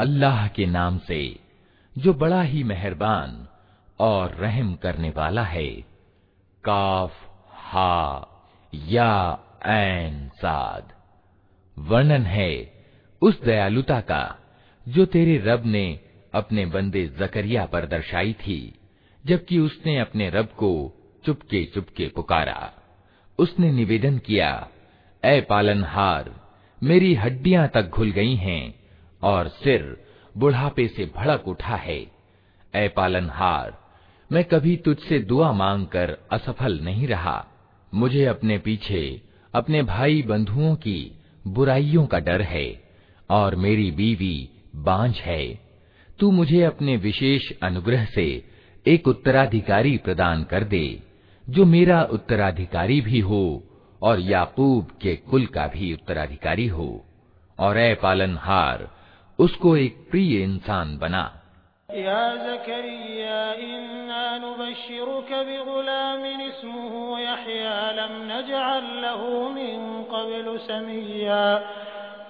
अल्लाह के नाम से, जो बड़ा ही मेहरबान और रहम करने वाला है। काफ, हा, या, ऐन, साद। वर्णन है उस दयालुता का, जो तेरे रब ने अपने बंदे जकरिया पर दर्शाई थी, जबकि उसने अपने रब को चुपके चुपके पुकारा। उसने निवेदन किया ए पालनहार, मेरी हड्डियाँ तक घुल गई हैं और सिर बुढ़ापे से भड़क उठा है। ए पालनहार, मैं कभी तुझसे दुआ मांगकर असफल नहीं रहा। मुझे अपने पीछे, अपने भाई बंधुओं की बुराइयों का डर है और मेरी बीवी बांझ है। तू मुझे अपने विशेष अनुग्रह से एक उत्तराधिकारी प्रदान कर दे, जो मेरा उत्तराधिकारी भी हो और याकूब के कुल का भी उत्तराधिकारी हो। और ए पालनहार उसको एक प्रिय इंसान बना या जकरिया इन्ना नुबश्शिरुक बिगुलाम इस्मुहु यहया लम नजअल लहू मिन क़ब्लु समिया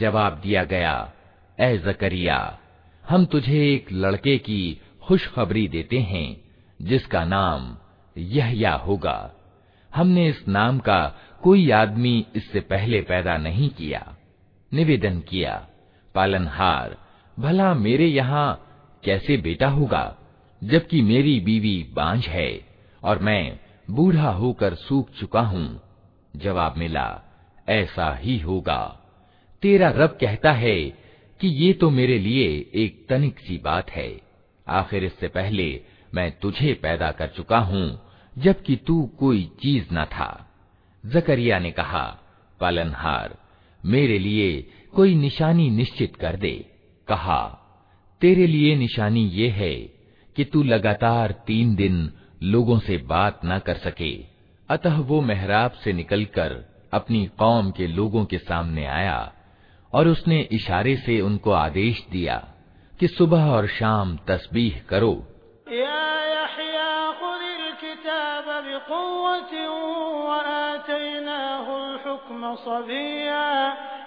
जवाब दिया गया ए जकरिया हम तुझे एक लड़के की खुशखबरी देते हैं जिसका नाम यहया होगा हमने इस नाम का कोई आदमी इससे पहले पैदा नहीं किया निवेदन किया पालनहार भला मेरे यहाँ कैसे बेटा होगा, जबकि मेरी बीवी बांझ है और मैं बूढ़ा होकर सूख चुका हूँ। जवाब मिला, ऐसा ही होगा। तेरा रब कहता है कि ये तो मेरे लिए एक तनिक सी बात है। आखिर इससे पहले मैं तुझे पैदा कर चुका हूँ, जबकि तू कोई चीज़ न था। जकरिया ने कहा, पालनहार, मेरे लिए कोई निशानी निश्चित कर दे। कहा तेरे लिए निशानी ये है कि तू लगातार तीन दिन लोगों से बात न कर सके। अतः वो मेहराब से निकलकर अपनी कौम के लोगों के सामने आया और उसने इशारे से उनको आदेश दिया कि सुबह और शाम तस्बीह करो।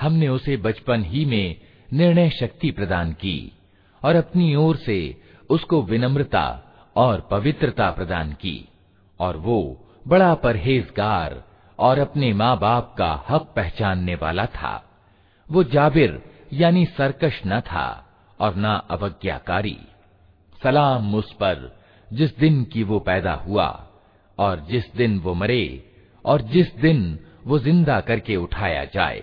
हमने उसे बचपन ही में निर्णय शक्ति प्रदान की और अपनी ओर से उसको विनम्रता और पवित्रता प्रदान की और वो बड़ा परहेजगार और अपने माँ बाप का हक पहचानने वाला था। वो जाबिर यानी सरकश न था और न अवज्ञाकारी। सलाम उस पर जिस दिन की वो पैदा हुआ और जिस दिन वो मरे और जिस दिन वो ज़िंदा करके उठाया जाए।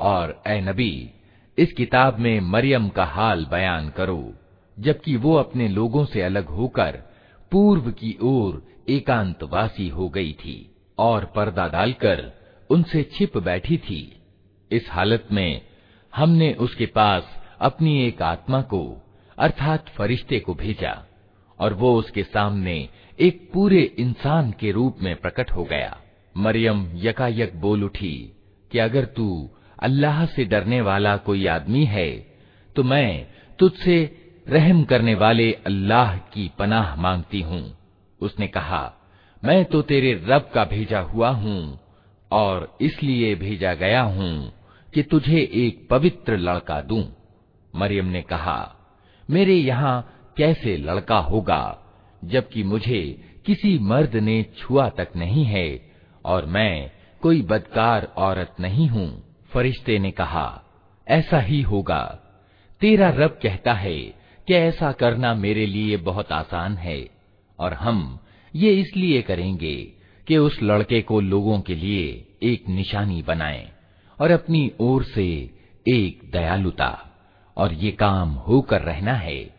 और ए नबी इस किताब में मरियम का हाल बयान करो जबकि वो अपने लोगों से अलग होकर पूर्व की ओर एकांतवासी हो गई थी और पर्दा डालकर उनसे छिप बैठी थी इस हालत में हमने उसके पास अपनी एक आत्मा को अर्थात फरिश्ते को भेजा और वो उसके सामने एक पूरे इंसान के रूप में प्रकट हो गया। मरियम यकायक बोल उठी कि अगर तू अल्लाह से डरने वाला कोई आदमी है तो मैं तुझसे रहम करने वाले अल्लाह की पनाह मांगती हूँ। उसने कहा, मैं तो तेरे रब का भेजा हुआ हूँ और इसलिए भेजा गया हूँ कि तुझे एक पवित्र लड़का दूँ। मरियम ने कहा, मेरे यहाँ कैसे लड़का होगा, जबकि मुझे किसी मर्द ने छुआ तक नहीं है, और मैं कोई बदकार औरत नहीं हूँ, फरिश्ते ने कहा। ऐसा ही होगा। तेरा रब कहता है कि ऐसा करना मेरे लिए बहुत आसान है, और हम ये इसलिए करेंगे कि उस लड़के को लोगों के लिए एक निशानी बनाएँ, और अपनी ओर से एक दयालुता, और ये काम होकर रहना है।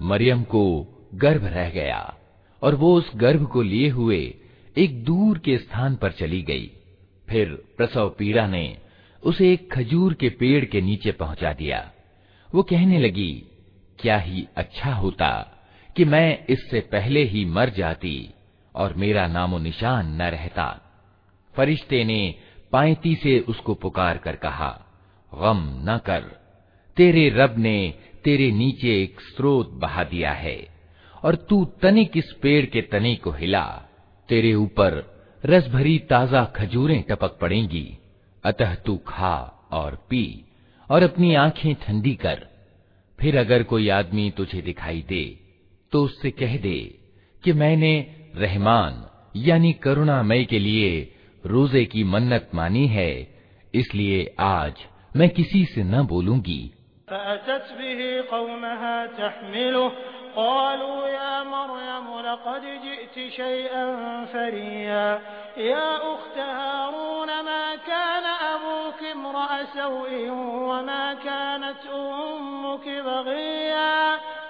मरियम को गर्भ रह गया और वो उस गर्भ को लिए हुए एक दूर के स्थान पर चली गई फिर प्रसव पीड़ा ने उसे एक खजूर के पेड़ के नीचे पहुंचा दिया वो कहने लगी क्या ही अच्छा होता कि मैं इससे पहले ही मर जाती और मेरा नामो निशान न रहता। फरिश्ते ने पायती से उसको पुकार कर कहा, गम न कर। तेरे रब ने तेरे नीचे एक स्रोत बहा दिया है, और तू तनिक इस पेड़ के तने को हिला। तेरे ऊपर रस भरी ताज़ा खजूरें टपक पड़ेंगी। अतः तू खा और पी और अपनी आँखें ठंडी कर। फिर अगर कोई आदमी तुझे दिखाई दे तो उससे कह दे कि मैंने रहमान यानी करुणामय के लिए रोजे की मन्नत मानी है इसलिए आज मैं किसी से न बोलूंगी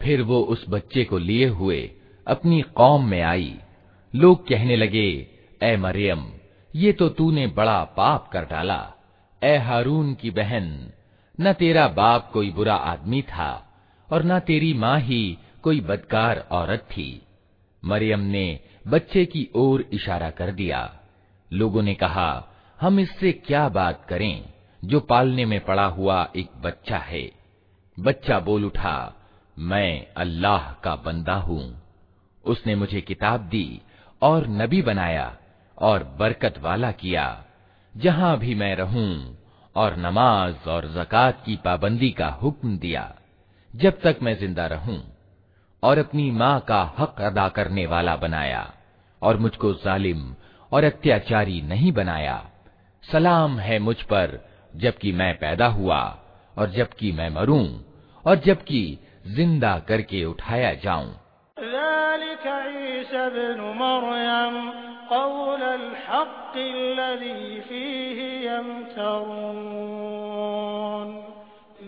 फिर वो उस बच्चे को लिए हुए अपनी कौम में आई लोग कहने लगे ए मरियम ये तो तूने बड़ा पाप कर डाला ए हारून की बहन न तेरा बाप कोई बुरा आदमी था और न तेरी माँ ही कोई बदकार औरत थी मरियम ने बच्चे की ओर इशारा कर दिया लोगों ने कहा, हम इससे क्या बात करें, जो पालने में पड़ा हुआ एक बच्चा है? बच्चा बोल उठा, मैं अल्लाह का बंदा हूँ। उसने मुझे किताब दी और नबी बनाया और बरकत वाला किया। जहाँ भी मैं रहूँ और नमाज़ और जक़ात की पाबंदी का हुक्म दिया, जब तक मैं ज़िंदा रहूँ और अपनी माँ का हक अदा करने वाला बनाया और मुझको जालिम और अत्याचारी नहीं बनाया। सलाम है मुझ पर, जबकि मैं पैदा हुआ, और जबकि मैं मरूं, और जबकि ज़िंदा करके उठाया जाऊँ।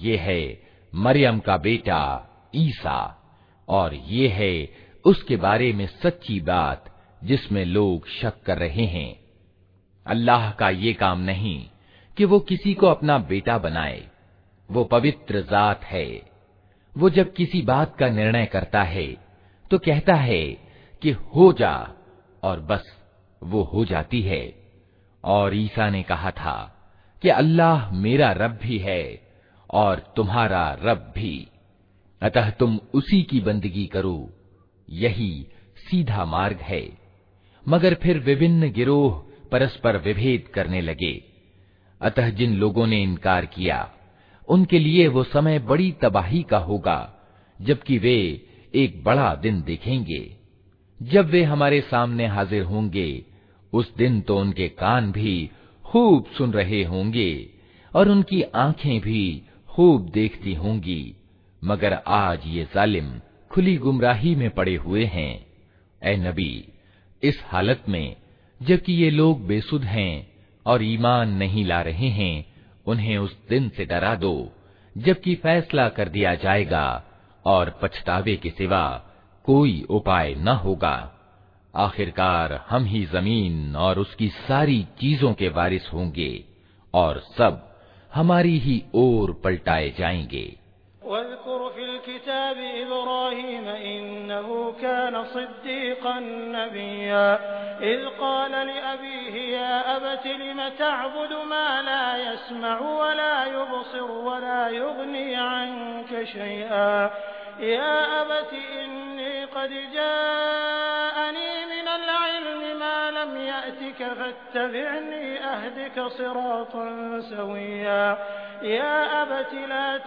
ये है मरियम का बेटा ईसा और ये है उसके बारे में सच्ची बात जिसमें लोग शक कर रहे हैं। अल्लाह का ये काम नहीं कि वो किसी को अपना बेटा बनाए। वो पवित्र जात है। वो जब किसी बात का निर्णय करता है तो कहता है कि हो जा और बस वो हो जाती है। और ईसा ने कहा था कि अल्लाह मेरा रब भी है और तुम्हारा रब भी। अतः तुम उसी की बंदगी करो, यही सीधा मार्ग है। मगर फिर विभिन्न गिरोह परस्पर विभेद करने लगे। अतः जिन लोगों ने इनकार किया, उनके लिए वो समय बड़ी तबाही का होगा, जबकि वे एक बड़ा दिन देखेंगे। जब वे हमारे सामने हाजिर होंगे उस दिन तो उनके कान भी खूब सुन रहे होंगे और उनकी आँखें भी खूब देखती होंगी, मगर आज ये जालिम खुली गुमराही में पड़े हुए हैं। ए नबी, इस हालत में जबकि ये लोग बेसुध हैं और ईमान नहीं ला रहे हैं, उन्हें उस दिन से डरा दो, जबकि फैसला कर दिया जाएगा और पछतावे के सिवा कोई उपाय न होगा। आखिरकार हम ही जमीन और उसकी सारी चीजों के वारिस होंगे और सब हमारी ही ओर पलटाए जाएंगे या अबत इन्नी कद जाअनी मिनल इल्म मा लम यअतिक फत्तबि'नी अहदिक सिरातन सविया या अबत ला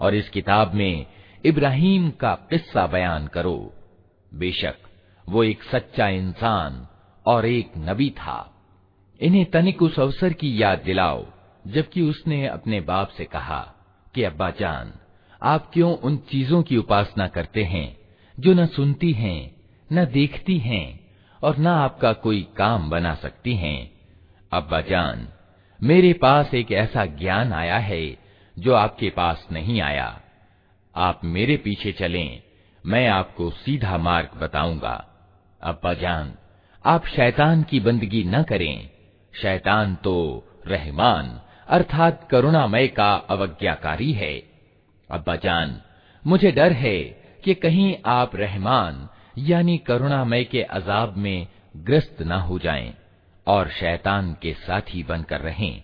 और इस किताब में इब्राहिम का किस्सा बयान करो बेशक वो एक सच्चा इंसान और एक नबी था। इन्हें तनिक उस अवसर की याद दिलाओ, जबकि उसने अपने बाप से कहा कि, अब्बा जान, आप क्यों उन चीज़ों की उपासना करते हैं, जो न सुनती हैं, न देखती हैं, और न आपका कोई काम बना सकती हैं? अब्बा जान, मेरे पास एक ऐसा ज्ञान आया है, जो आपके पास नहीं आया। आप मेरे पीछे चलें, मैं आपको सीधा मार्ग बताऊँगा। अब्बा जान, आप शैतान की बंदगी न करें। शैतान तो रहमान, अर्थात करुणामय का अवज्ञाकारी है। अब्बा जान, मुझे डर है कि कहीं आप रहमान, यानी करुणामय के अजाब में ग्रस्त न हो जाएँ और शैतान के साथी बनकर रहें।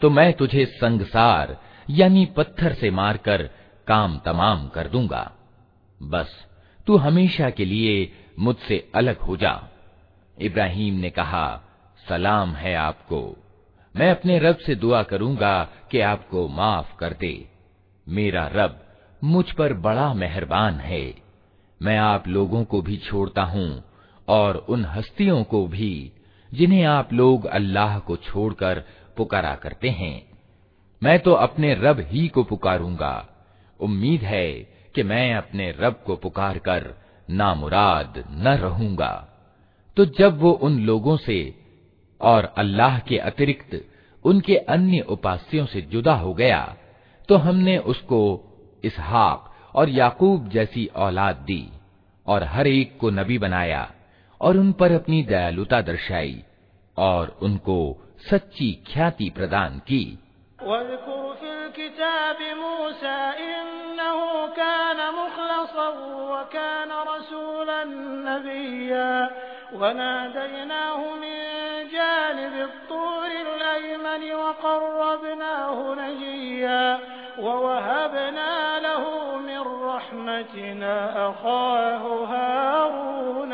तो मैं तुझे संगसार यानी पत्थर से मारकर काम तमाम कर दूँगा। बस, तू हमेशा के लिए मुझसे अलग हो जा। इब्राहिम ने कहा, सलाम है आपको। मैं अपने रब से दुआ करूँगा कि आपको माफ़ कर दे। मेरा रब मुझ पर बड़ा मेहरबान है। मैं आप लोगों को भी छोड़ता हूँ और उन हस्तियों को भी, जिन्हें आप लोग अल्लाह को छोड़कर पुकारा करते हैं। मैं तो अपने रब ही को पुकारूँगा। उम्मीद है कि मैं अपने रब को पुकार कर नामुराद न रहूँगा। तो जब वो उन लोगों से और अल्लाह के अतिरिक्त उनके अन्य उपास्यों से जुदा हो गया तो हमने उसको इसहाक और याकूब जैसी औलाद दी और हर एक को नबी बनाया और उन पर अपनी दयालुता दर्शाई और उनको सच्ची ख्याति प्रदान की वनादैनाहु मिन जानिब तूरिल अयमन वक़र्रबनाहु नजिया ववहबना लहु मिन रहमतिना अखाहु हारून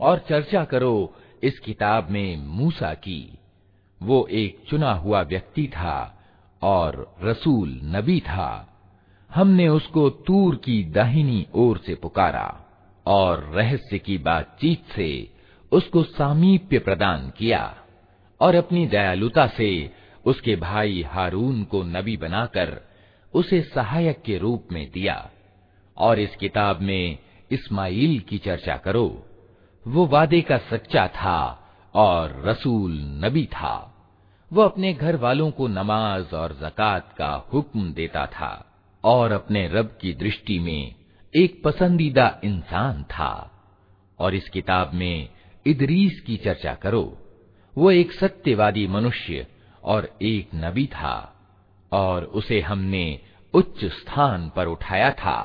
और चर्चा करो इस किताब में मूसा की वो एक चुना हुआ व्यक्ति था और रसूल नबी था हमने उसको तूर की दाहिनी ओर से पुकारा और रहस्य की बातचीत से उसको सामीप्य प्रदान किया और अपनी दयालुता से उसके भाई हारून को नबी बनाकर उसे सहायक के रूप में दिया। और इस किताब में इस्माइल की चर्चा करो। वो वादे का सच्चा था और रसूल नबी था। वो अपने घर वालों को नमाज़ और जक़ात का हुक्म देता था और अपने रब की दृष्टि में एक पसंदीदा इंसान था। और इस किताब में इदरीस की चर्चा करो। वो एक सत्यवादी मनुष्य और एक नबी था। और उसे हमने उच्च स्थान पर उठाया था।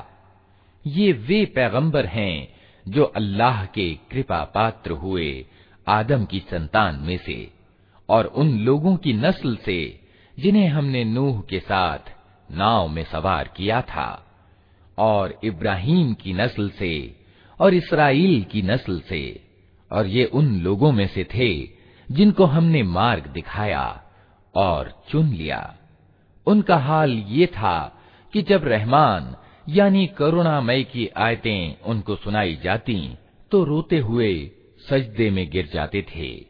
ये वे पैगंबर हैं जो अल्लाह के कृपा पात्र हुए आदम की संतान में से और उन लोगों की नस्ल से जिन्हें हमने नूह के साथ नाव में सवार किया था और इब्राहिम की नस्ल से और इसराइल की नस्ल से और ये उन लोगों में से थे जिनको हमने मार्ग दिखाया और चुन लिया। उनका हाल ये था कि जब रहमान, यानी करुणामय की आयतें उनको सुनाई जाती तो रोते हुए सजदे में गिर जाते थे।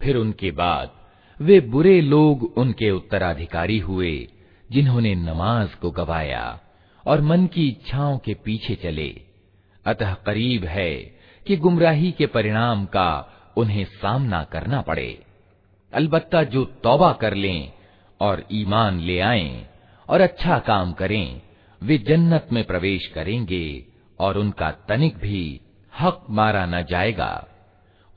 फिर उनके बाद वे बुरे लोग उनके उत्तराधिकारी हुए जिन्होंने नमाज को गवाया और मन की इच्छाओं के पीछे चले अतः करीब है कि गुमराही के परिणाम का उन्हें सामना करना पड़े अलबत्ता जो तौबा कर लें और ईमान ले आएं और अच्छा काम करें वे जन्नत में प्रवेश करेंगे और उनका तनिक भी हक मारा न जाएगा।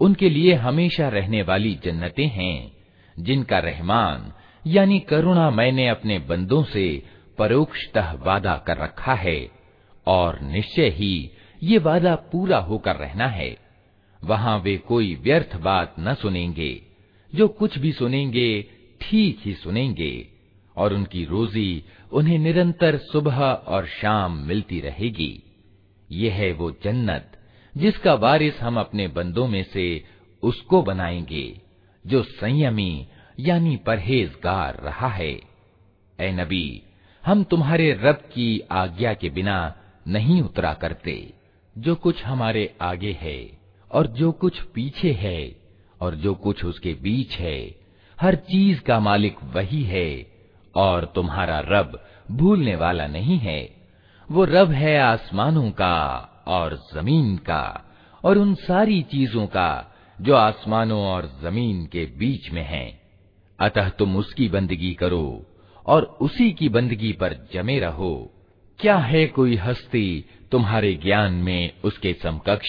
उनके लिए हमेशा रहने वाली जन्नतें हैं, जिनका रहमान, यानी करुणा मैंने अपने बंदों से परोक्षतः वादा कर रखा है, और निश्चय ही ये वादा पूरा होकर रहना है। वहाँ वे कोई व्यर्थ बात न सुनेंगे, जो कुछ भी सुनेंगे, ठीक ही सुनेंगे। और उनकी रोजी उन्हें निरंतर सुबह और शाम मिलती रहेगी। ये है वो जन्नत, जिसका वारिस हम अपने बंदों में से उसको बनाएँगे, जो संयमी यानी परहेजगार रहा है। ए नबी, हम तुम्हारे रब की आज्ञा के बिना नहीं उतरा करते, जो कुछ हमारे आगे है और जो कुछ पीछे है और जो कुछ उसके बीच है। हर चीज़ का मालिक वही है और तुम्हारा रब भूलने वाला नहीं है। वो रब है आसमानों का और ज़मीन का और उन सारी चीज़ों का जो आसमानों और ज़मीन के बीच में हैं। अतः तुम उसकी बंदगी करो और उसी की बंदगी पर जमे रहो। क्या है कोई हस्ती तुम्हारे ज्ञान में उसके समकक्ष?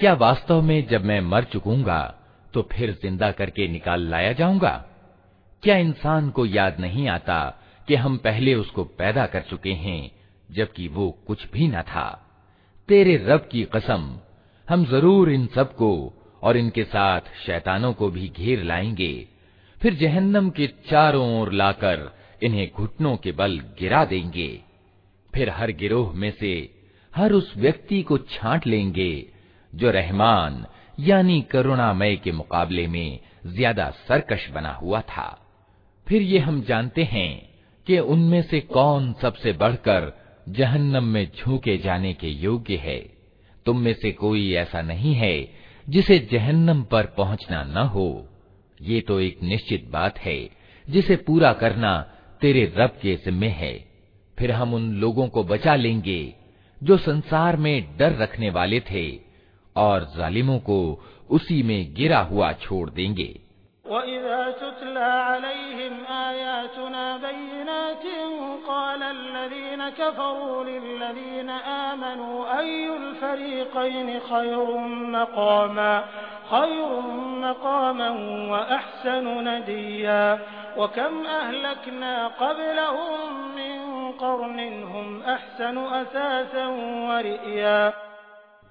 क्या वास्तव में जब मैं मर चुकूँगा तो फिर ज़िंदा करके निकाल लाया जाऊँगा? क्या इंसान को याद नहीं आता कि हम पहले उसको पैदा कर चुके हैं, जबकि वो कुछ भी न था? तेरे रब की कसम, हम ज़रूर इन सबको और इनके साथ शैतानों को भी घेर लाएँगे। फिर जहन्नम के चारों ओर लाकर इन्हें घुटनों के बल गिरा देंगे। फिर हर गिरोह में से हर उस व्यक्ति को छांट लेंगे जो रहमान, यानी करुणामय के मुकाबले में ज़्यादा सरकश बना हुआ था। फिर ये हम जानते हैं कि उनमें से कौन सबसे बढ़कर जहन्नम में झोंके जाने के योग्य है। तुम में से कोई ऐसा नहीं है जिसे जहन्नम पर पहुँचना न हो। ये तो एक निश्चित बात है, जिसे पूरा करना तेरे रब के जिम्मे है। फिर हम उन लोगों को बचा लेंगे जो संसार में डर रखने वाले थे और जालिमों को उसी में गिरा हुआ छोड़ देंगे वकम अहलकना क़ब्लहुम मिन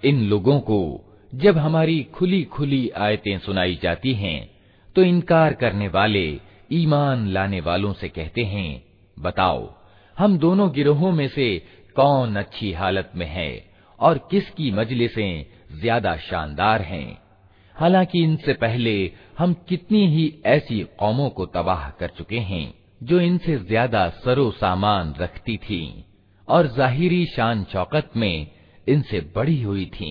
इन लोगों को जब हमारी खुली खुली आयतें सुनाई जाती हैं तो इनकार करने वाले, ईमान लाने वालों से कहते हैं, बताओ, हम दोनों गिरोहों में से कौन अच्छी हालत में है और किसकी मजलिसें ज़्यादा शानदार हैं? हालाँकि इनसे पहले हम कितनी ही ऐसी कौमों को तबाह कर चुके हैं, जो इनसे ज़्यादा सरो सामान रखती थी और जाहिरी शान चौकत में इनसे बड़ी हुई थी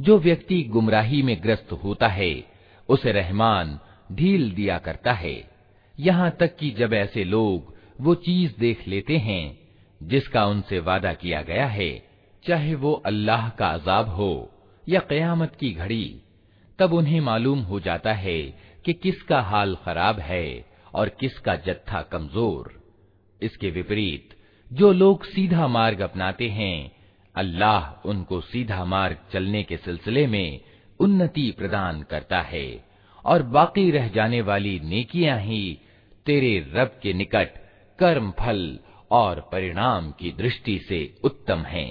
जो व्यक्ति गुमराही में ग्रस्त होता है, उसे रहमान ढील दिया करता है। यहाँ तक कि जब ऐसे लोग वो चीज़ देख लेते हैं, जिसका उनसे वादा किया गया है, चाहे वो अल्लाह का अजाब हो या कयामत की घड़ी, तब उन्हें मालूम हो जाता है कि किसका हाल खराब है और किसका जत्था कमज़ोर। इसके विपरीत, जो लोग सीधा मार्ग अपनाते हैं अल्लाह उनको सीधा मार्ग चलने के सिलसिले में उन्नति प्रदान करता है और बाकी रह जाने वाली नेकियाँ ही तेरे रब के निकट कर्म फल और परिणाम की दृष्टि से उत्तम हैं।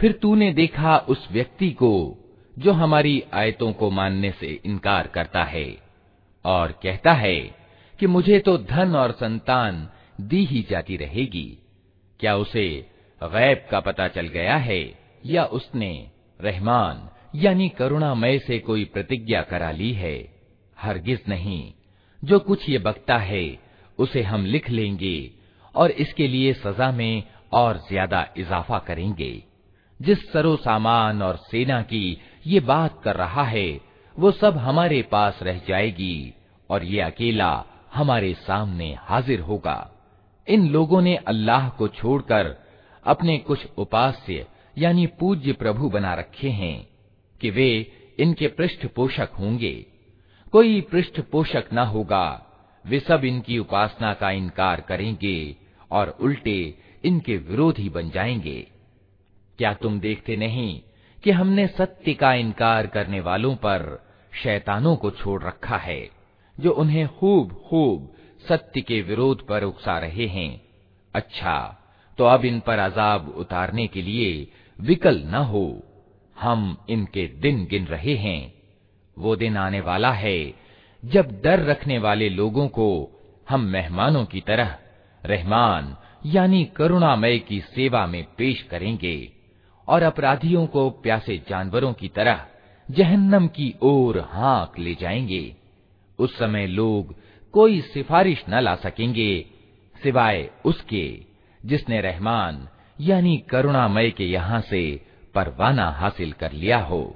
फिर तूने देखा उस व्यक्ति को जो हमारी आयतों को मानने से इनकार करता है और कहता है कि मुझे तो धन और संतान दी ही जाती रहेगी। क्या उसे गैब का पता चल गया है? या उसने रहमान, यानी करुणामय से कोई प्रतिज्ञा करा ली है? हरगिज नहीं। जो कुछ ये बकता है, उसे हम लिख लेंगे और इसके लिए सजा में और ज़्यादा इजाफा करेंगे। जिस सरो सामान और सेना की ये बात कर रहा है, वो सब हमारे पास रह जाएगी और ये अकेला हमारे सामने हाजिर होगा। इन लोगों ने अल्लाह को छोड़कर अपने कुछ उपास्य, यानी पूज्य प्रभु बना रखे हैं, कि वे इनके पृष्ठपोषक होंगे। कोई पृष्ठपोषक न होगा, वे सब इनकी उपासना का इनकार करेंगे और उल्टे इनके विरोधी बन जाएँगे। क्या तुम देखते नहीं कि हमने सत्य का इनकार करने वालों पर शैतानों को छोड़ रखा है, जो उन्हें खूब खूब सत्य के विरोध पर उकसा रहे हैं। अच्छा तो अब इन पर अजाब उतारने के लिए विकल न हो। हम इनके दिन गिन रहे हैं। वो दिन आने वाला है, जब डर रखने वाले लोगों को हम मेहमानों की तरह, रहमान, यानी करुणामय की सेवा में पेश करेंगे, और अपराधियों को प्यासे जानवरों की तरह जहन्नम की ओर हाँक ले जाएँगे। उस समय लोग कोई सिफारिश न ला सकेंगे, सिवाय उसके, जिसने रहमान, यानी करुणामय के यहाँ से परवाना हासिल कर लिया हो।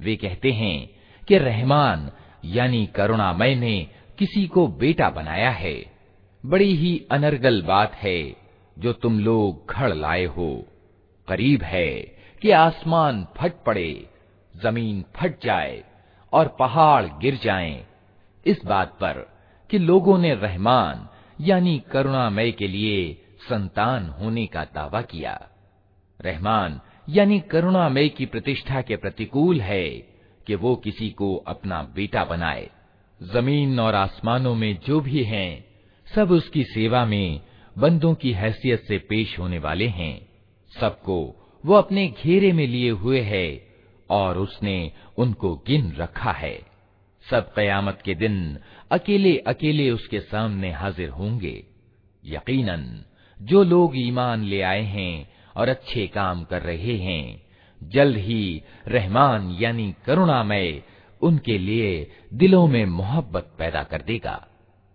वे कहते हैं कि रहमान यानी करुणामय ने किसी को बेटा बनाया है बड़ी ही अनर्गल बात है जो तुम लोग घड़ लाए हो करीब है कि आसमान फट पड़े जमीन फट जाए और पहाड़ गिर जाएँ, इस बात पर कि लोगों ने रहमान यानी करुणामय के लिए संतान होने का दावा किया। रहमान यानी करुणामय की प्रतिष्ठा के प्रतिकूल है कि वो किसी को अपना बेटा बनाए। ज़मीन और आसमानों में जो भी हैं सब उसकी सेवा में बंदों की हैसियत से पेश होने वाले हैं। सबको वो अपने घेरे में लिए हुए है और उसने उनको गिन रखा है। सब कयामत के दिन अकेले अकेले उसके सामने हाजिर होंगे। यकीनन, जो लोग ईमान ले आए हैं और अच्छे काम कर रहे हैं, जल्द ही रहमान यानी करुणामय उनके लिए दिलों में मोहब्बत पैदा कर देगा।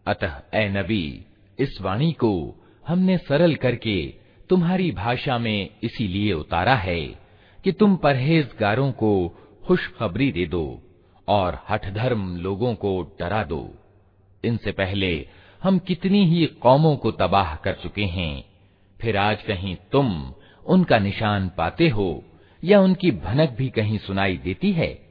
अतः, ए नबी, इस वाणी को हमने सरल करके तुम्हारी भाषा में इसीलिए उतारा है। कि तुम परहेजगारों को खुशखबरी दे दो और हठधर्म लोगों को डरा दो। इनसे पहले हम कितनी ही कौमों को तबाह कर चुके हैं, फिर आज कहीं तुम उनका निशान पाते हो या उनकी भनक भी कहीं सुनाई देती है?